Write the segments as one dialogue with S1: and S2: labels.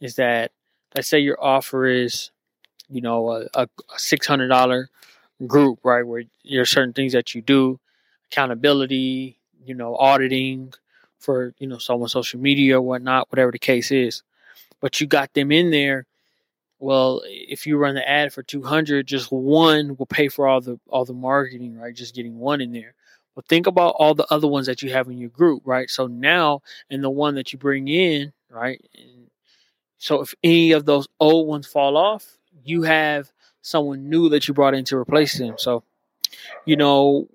S1: is that let's say your offer is, you know, a, a six hundred dollar group, right? Where there are certain things that you do, accountability, you know, auditing for you know someone's social media or whatnot, whatever the case is. But you got them in there. Well, if you run the ad for two hundred, just one will pay for all the all the marketing, right? Just getting one in there. But think about all the other ones that you have in your group, right? So now, and the one that you bring in, right? So if any of those old ones fall off, you have someone new that you brought in to replace them. So, you know,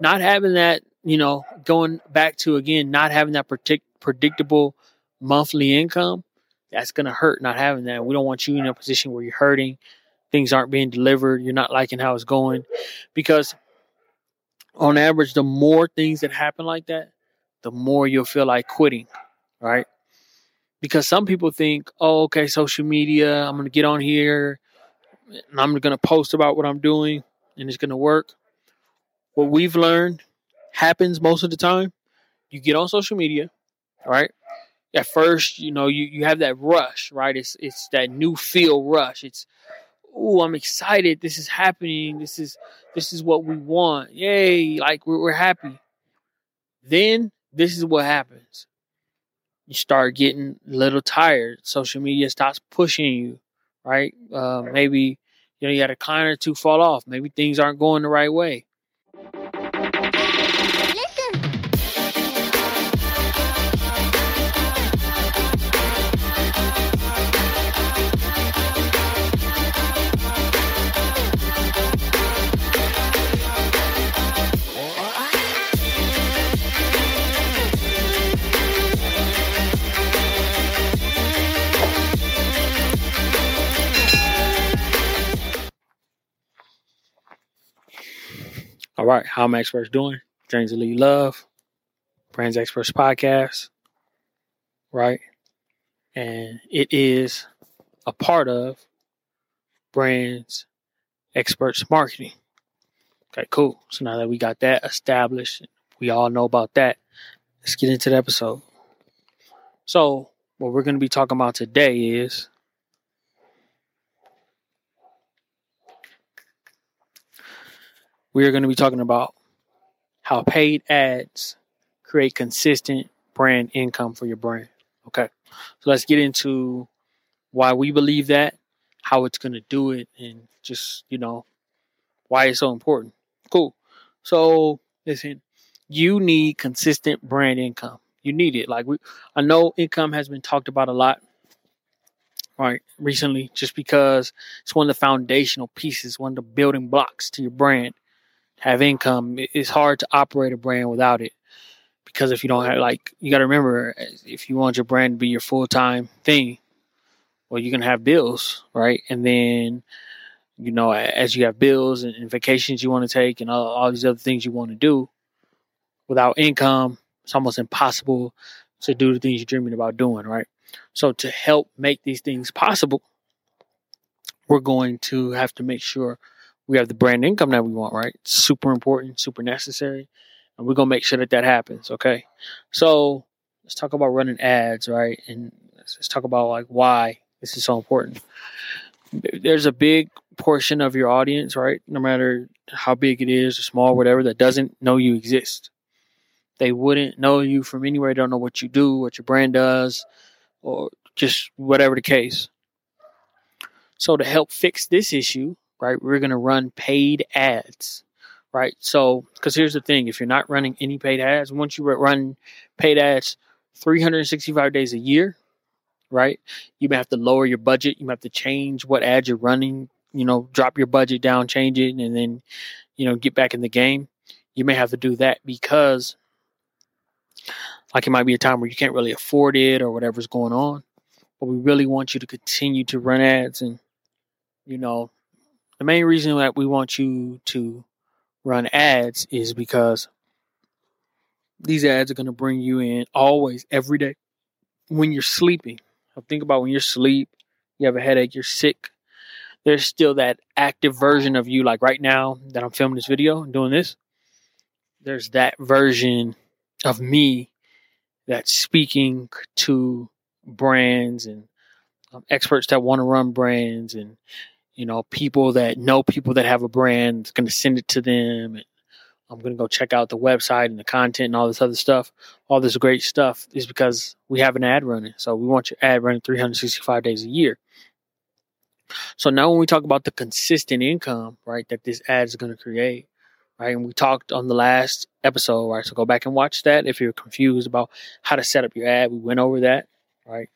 S1: not having that, you know, going back to again, not having that predict- predictable monthly income, that's going to hurt not having that. We don't want you in a position where you're hurting, things aren't being delivered, you're not liking how it's going. Because on average, the more things that happen like that, the more you'll feel like quitting, right? Because some people think, oh, okay, social media, I'm going to get on here and I'm going to post about what I'm doing and it's going to work. What we've learned happens most of the time. You get on social media, right? At first, you know, you, you have that rush, right? It's it's that new feel rush. It's oh, I'm excited. This is happening. This is this is what we want. Yay! Like we're, we're happy. Then this is what happens. You start getting a little tired. Social media stops pushing you, right? Uh, maybe you know you had a client or two fall off. Maybe things aren't going the right way. Right, how am experts doing? To Lead Love, Brands Experts Podcast, right? And it is a part of Brands Experts Marketing. Okay, cool. So now that we got that established, we all know about that. Let's get into the episode. So, what we're going to be talking about today is we are going to be talking about how paid ads create consistent brand income for your brand. Okay. So let's get into why we believe that, how it's going to do it, and just, you know, why it's so important. Cool. So, listen, you need consistent brand income. You need it. Like we I know income has been talked about a lot right recently just because it's one of the foundational pieces, one of the building blocks to your brand have income, it's hard to operate a brand without it. Because if you don't have, like, you got to remember, if you want your brand to be your full time thing, well, you're going to have bills, right? And then, you know, as you have bills and, vacations you want to take and all, all these other things you want to do, without income, it's almost impossible to do the things you're dreaming about doing, right? So, to help make these things possible, we're going to have to make sure we have the brand income that we want, right? Super important, super necessary. And we're going to make sure that that happens, okay? So let's talk about running ads, right? And let's talk about like why this is so important. There's a big portion of your audience, right? No matter how big it is or small, whatever, that doesn't know you exist. They wouldn't know you from anywhere. They don't know what you do, what your brand does, or just whatever the case. So to help fix this issue, right? We're going to run paid ads, right? So, because here's the thing if you're not running any paid ads, once you run paid ads 365 days a year, right? You may have to lower your budget. You may have to change what ads you're running, you know, drop your budget down, change it, and then, you know, get back in the game. You may have to do that because, like, it might be a time where you can't really afford it or whatever's going on. But we really want you to continue to run ads and, you know, the main reason that we want you to run ads is because these ads are going to bring you in always every day when you're sleeping. Think about when you're asleep, you have a headache, you're sick. There's still that active version of you, like right now that I'm filming this video and doing this. There's that version of me that's speaking to brands and um, experts that want to run brands and you know people that know people that have a brand is going to send it to them i'm going to go check out the website and the content and all this other stuff all this great stuff is because we have an ad running so we want your ad running 365 days a year so now when we talk about the consistent income right that this ad is going to create right and we talked on the last episode right so go back and watch that if you're confused about how to set up your ad we went over that right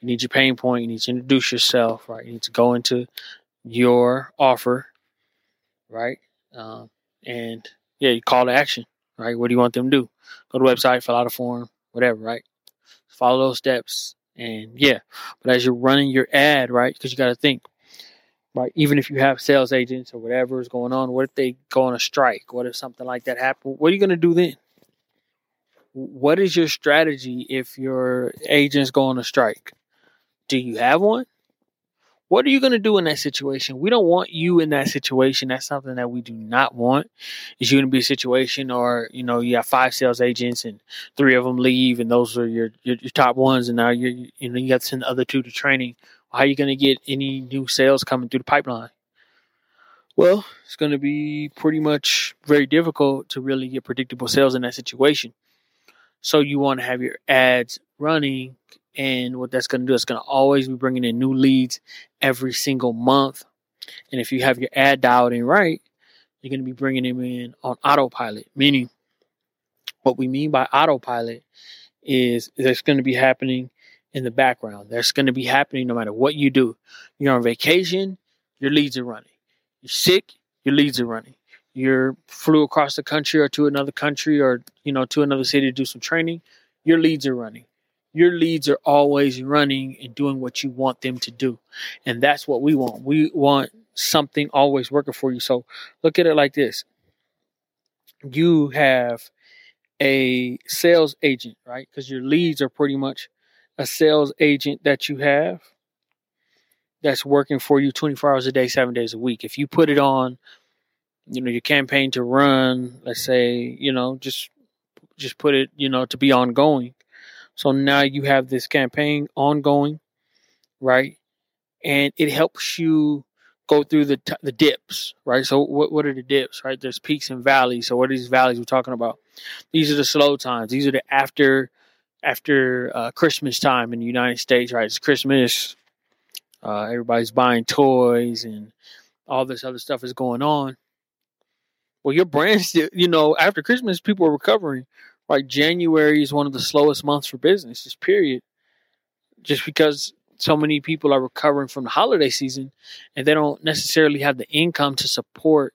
S1: you need your pain point. You need to introduce yourself, right? You need to go into your offer, right? Um, and yeah, you call to action, right? What do you want them to do? Go to the website, fill out a form, whatever, right? Follow those steps, and yeah. But as you're running your ad, right? Because you got to think, right? Even if you have sales agents or whatever is going on, what if they go on a strike? What if something like that happens? What are you going to do then? What is your strategy if your agents go on a strike? Do you have one? What are you going to do in that situation? We don't want you in that situation. That's something that we do not want. Is you going to be a situation, or you know, you have five sales agents and three of them leave, and those are your your, your top ones, and now you you know you got to send the other two to training. How are you going to get any new sales coming through the pipeline? Well, it's going to be pretty much very difficult to really get predictable sales in that situation. So you want to have your ads running and what that's going to do, it's going to always be bringing in new leads every single month. And if you have your ad dialed in right, you're going to be bringing them in on autopilot. Meaning, what we mean by autopilot is that's going to be happening in the background. That's going to be happening no matter what you do. You're on vacation, your leads are running. You're sick, your leads are running. You're flew across the country or to another country or you know to another city to do some training, your leads are running your leads are always running and doing what you want them to do. And that's what we want. We want something always working for you. So look at it like this you have a sales agent, right? Because your leads are pretty much a sales agent that you have that's working for you 24 hours a day, seven days a week. If you put it on, you know, your campaign to run, let's say, you know, just just put it, you know, to be ongoing so now you have this campaign ongoing, right? And it helps you go through the t- the dips, right? So what what are the dips, right? There's peaks and valleys. So what are these valleys we're talking about? These are the slow times. These are the after after uh, Christmas time in the United States, right? It's Christmas. Uh, everybody's buying toys and all this other stuff is going on. Well, your brand still, you know, after Christmas, people are recovering, like January is one of the slowest months for business, just period. Just because so many people are recovering from the holiday season and they don't necessarily have the income to support,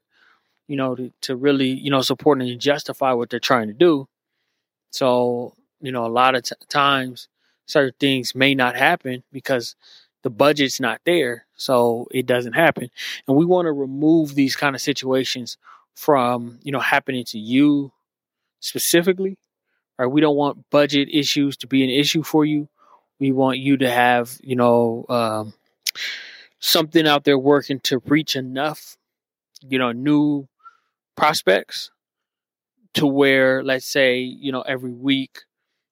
S1: you know, to, to really, you know, support and justify what they're trying to do. So, you know, a lot of t- times certain things may not happen because the budget's not there. So it doesn't happen. And we want to remove these kind of situations from, you know, happening to you specifically. Right? We don't want budget issues to be an issue for you. We want you to have, you know, um, something out there working to reach enough, you know, new prospects to where, let's say, you know, every week,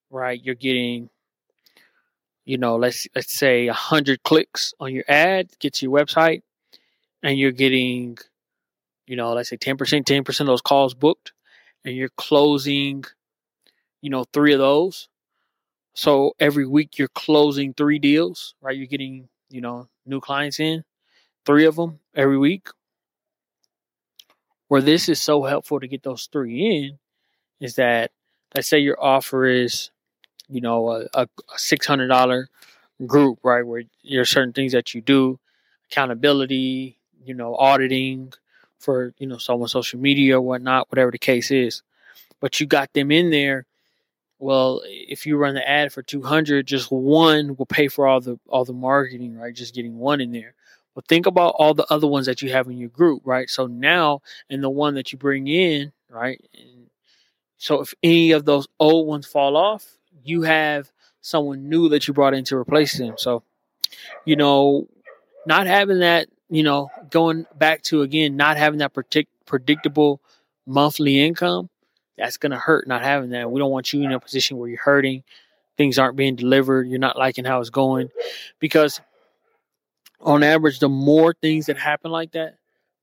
S1: right, you're getting, you know, let's let's say a hundred clicks on your ad, gets your website, and you're getting, you know, let's say ten percent, ten percent of those calls booked and you're closing, you know, three of those. So every week you're closing three deals, right? You're getting, you know, new clients in, three of them every week. Where this is so helpful to get those three in is that, let's say your offer is, you know, a, a $600 group, right? Where there are certain things that you do, accountability, you know, auditing, for you know someone social media or whatnot, whatever the case is. But you got them in there. Well, if you run the ad for two hundred, just one will pay for all the all the marketing, right? Just getting one in there. But think about all the other ones that you have in your group, right? So now, and the one that you bring in, right? And so if any of those old ones fall off, you have someone new that you brought in to replace them. So, you know, not having that you know, going back to again not having that predict- predictable monthly income, that's going to hurt not having that. We don't want you in a position where you're hurting, things aren't being delivered, you're not liking how it's going, because on average, the more things that happen like that,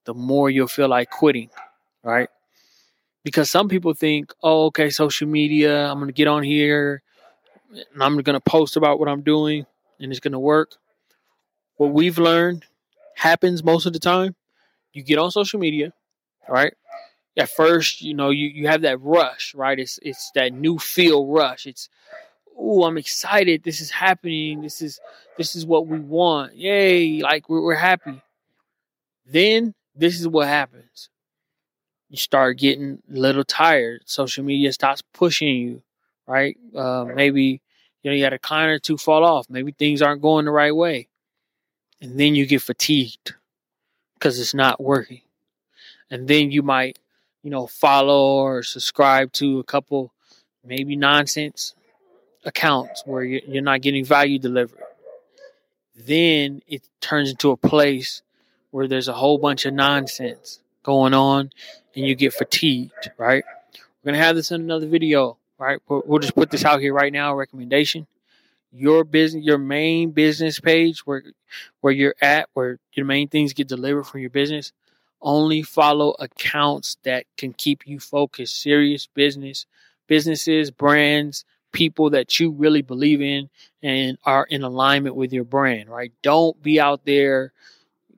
S1: the more you'll feel like quitting, right? Because some people think, oh, okay, social media, I'm going to get on here and I'm going to post about what I'm doing and it's going to work. What we've learned happens most of the time. You get on social media, right? At first, you know, you, you have that rush, right? It's it's that new feel rush. It's oh, I'm excited. This is happening. This is this is what we want. Yay! Like we're, we're happy. Then this is what happens. You start getting a little tired. Social media stops pushing you, right? Uh, maybe you know you had a client or two fall off. Maybe things aren't going the right way, and then you get fatigued because it's not working. And then you might, you know, follow or subscribe to a couple maybe nonsense accounts where you're not getting value delivered. Then it turns into a place where there's a whole bunch of nonsense going on and you get fatigued, right? We're going to have this in another video, right? We'll just put this out here right now, recommendation. Your business, your main business page where where you're at, where your main things get delivered from your business, only follow accounts that can keep you focused, serious business, businesses, brands, people that you really believe in and are in alignment with your brand, right? Don't be out there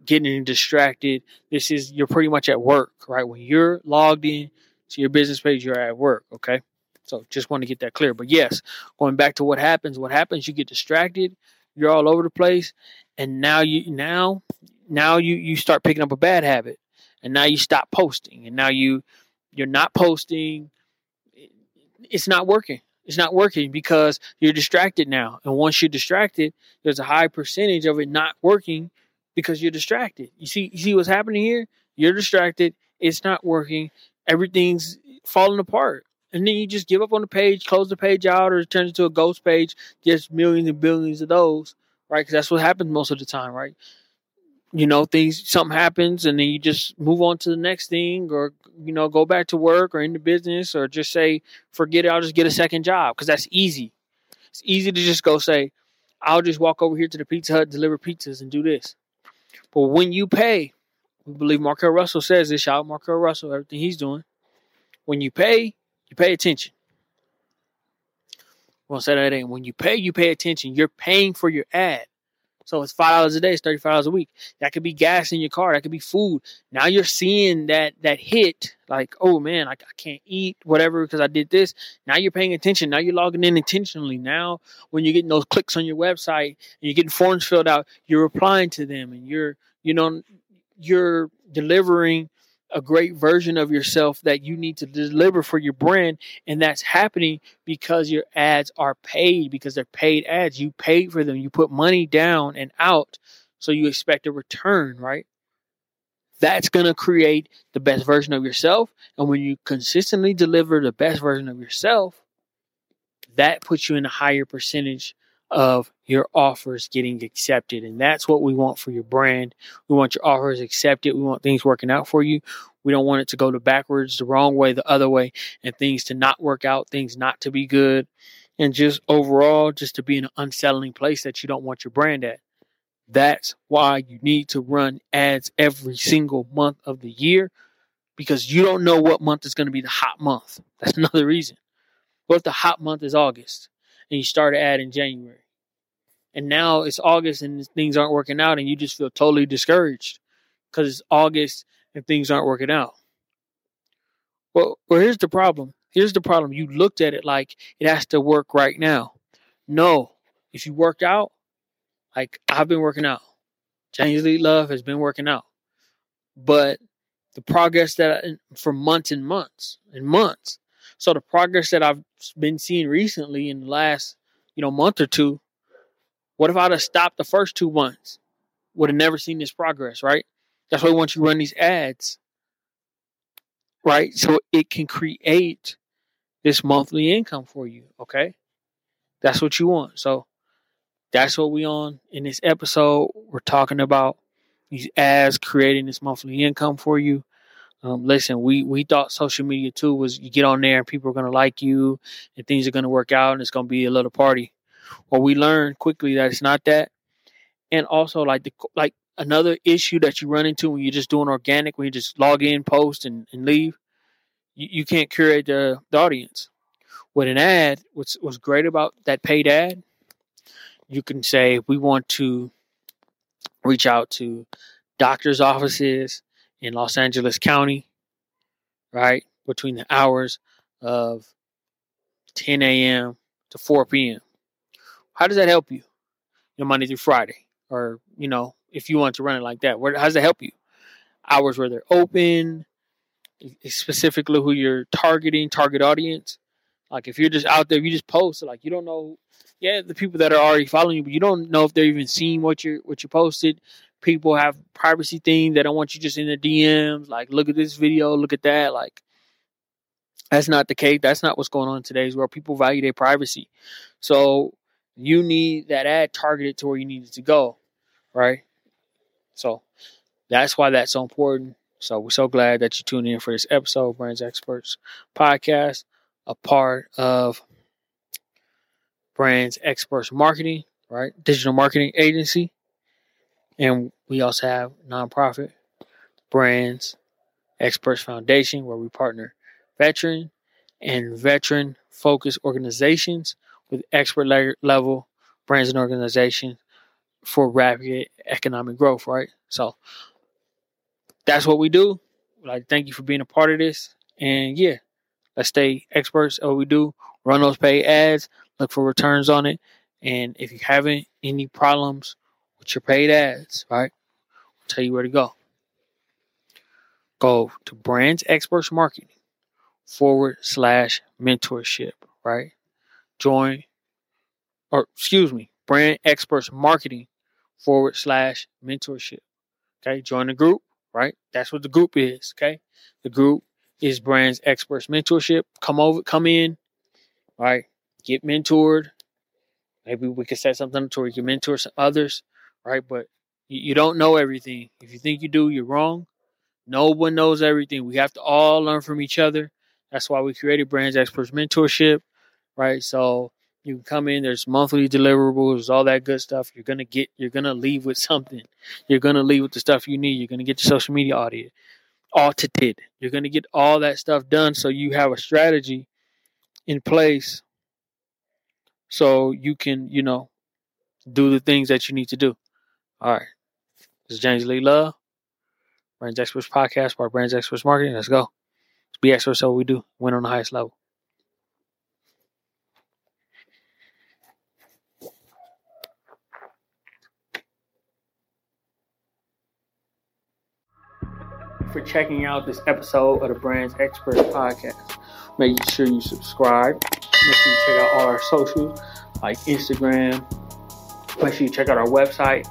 S1: getting distracted. This is you're pretty much at work, right? When you're logged in to your business page, you're at work, okay? So just want to get that clear. But yes, going back to what happens, what happens, you get distracted, you're all over the place, and now you now now you you start picking up a bad habit. And now you stop posting and now you you're not posting it's not working it's not working because you're distracted now. And once you're distracted, there's a high percentage of it not working because you're distracted. You see, you see what's happening here? You're distracted. It's not working. Everything's falling apart. And then you just give up on the page, close the page out, or turn it into a ghost page, gets millions and billions of those, right? Because that's what happens most of the time, right? you know things something happens and then you just move on to the next thing or you know go back to work or into business or just say forget it i'll just get a second job because that's easy it's easy to just go say i'll just walk over here to the pizza hut deliver pizzas and do this but when you pay we believe Marquel Russell says this shout out Marquel Russell everything he's doing when you pay you pay attention I'm gonna say that again when you pay you pay attention you're paying for your ad so it's five dollars a day, it's thirty five dollars a week. That could be gas in your car, that could be food. Now you're seeing that that hit, like, oh man, I, I can't eat whatever because I did this. Now you're paying attention. Now you're logging in intentionally. Now when you're getting those clicks on your website and you're getting forms filled out, you're replying to them and you're you know you're delivering a great version of yourself that you need to deliver for your brand and that's happening because your ads are paid because they're paid ads. You paid for them. You put money down and out so you expect a return right? That's going to create the best version of yourself and when you consistently deliver the best version of yourself that puts you in a higher percentage of your offers getting accepted. And that's what we want for your brand. We want your offers accepted. We want things working out for you. We don't want it to go to backwards, the wrong way, the other way, and things to not work out, things not to be good, and just overall, just to be in an unsettling place that you don't want your brand at. That's why you need to run ads every single month of the year because you don't know what month is going to be the hot month. That's another reason. What if the hot month is August? And you start an ad in January. And now it's August and things aren't working out and you just feel totally discouraged because it's August and things aren't working out. Well, well, here's the problem. Here's the problem. You looked at it like it has to work right now. No, if you worked out, like I've been working out, James Lee Love has been working out, but the progress that I, for months and months and months so the progress that I've been seeing recently in the last, you know, month or two, what if I'd have stopped the first two months? Would have never seen this progress, right? That's why once you run these ads, right? So it can create this monthly income for you, okay? That's what you want. So that's what we on in this episode. We're talking about these ads creating this monthly income for you. Um, listen, we we thought social media too was you get on there and people are gonna like you and things are gonna work out and it's gonna be a little party. Well, we learned quickly that it's not that, and also like the like another issue that you run into when you're just doing organic, when you just log in, post, and, and leave, you, you can't curate the, the audience. With an ad, what's what's great about that paid ad, you can say we want to reach out to doctors' offices in Los Angeles County, right? Between the hours of 10 a.m. to 4 p.m. How does that help you? You know, Monday through Friday, or you know, if you want to run it like that, where how does that help you? Hours where they're open, specifically who you're targeting, target audience. Like if you're just out there, you just post, like you don't know, yeah, the people that are already following you, but you don't know if they're even seeing what you what you posted. People have privacy things; they don't want you just in the DMs. Like, look at this video, look at that. Like, that's not the case. That's not what's going on in today's world. People value their privacy, so you need that ad targeted to where you need it to go, right? So that's why that's so important. So we're so glad that you tuned in for this episode, Brands Experts Podcast, a part of Brands Experts Marketing, right? Digital marketing agency. And we also have nonprofit Brands Experts Foundation, where we partner veteran and veteran focused organizations with expert level brands and organizations for rapid economic growth, right? So that's what we do. Like, thank you for being a part of this. And yeah, let's stay experts at what we do. Run those paid ads, look for returns on it. And if you having any problems with your paid ads, right, I'll tell you where to go. Go to Brands Experts Marketing forward slash mentorship, right? Join, or excuse me, Brand Experts Marketing forward slash mentorship. Okay, join the group right? That's what the group is, okay? The group is Brands Experts Mentorship. Come over, come in, right? Get mentored. Maybe we could set something to where you can mentor some others, right? But you, you don't know everything. If you think you do, you're wrong. No one knows everything. We have to all learn from each other. That's why we created Brands Experts Mentorship, right? So you can come in, there's monthly deliverables, all that good stuff. You're gonna get you're gonna leave with something. You're gonna leave with the stuff you need. You're gonna get your social media audit audited. You're gonna get all that stuff done so you have a strategy in place so you can, you know, do the things that you need to do. All right. This is James Lee Love, Brands Experts Podcast, part Brands Experts Marketing. Let's go. Let's be experts so we do. Win on the highest level. for checking out this episode of the Brands Experts Podcast. Make sure you subscribe. Make sure you check out all our socials like Instagram. Make sure you check out our website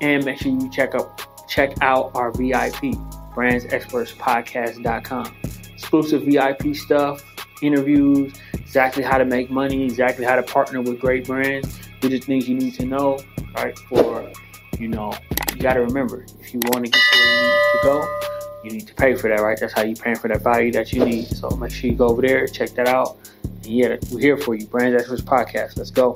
S1: and make sure you check out check out our VIP, brandsexpertspodcast.com. Exclusive VIP stuff, interviews, exactly how to make money, exactly how to partner with great brands. These are things you need to know, right? For you know, you got to remember if you want to get where you need to go, you need to pay for that, right? That's how you paying for that value that you need. So make sure you go over there, check that out. And yeah, we're here for you. Brands Experts Podcast. Let's go.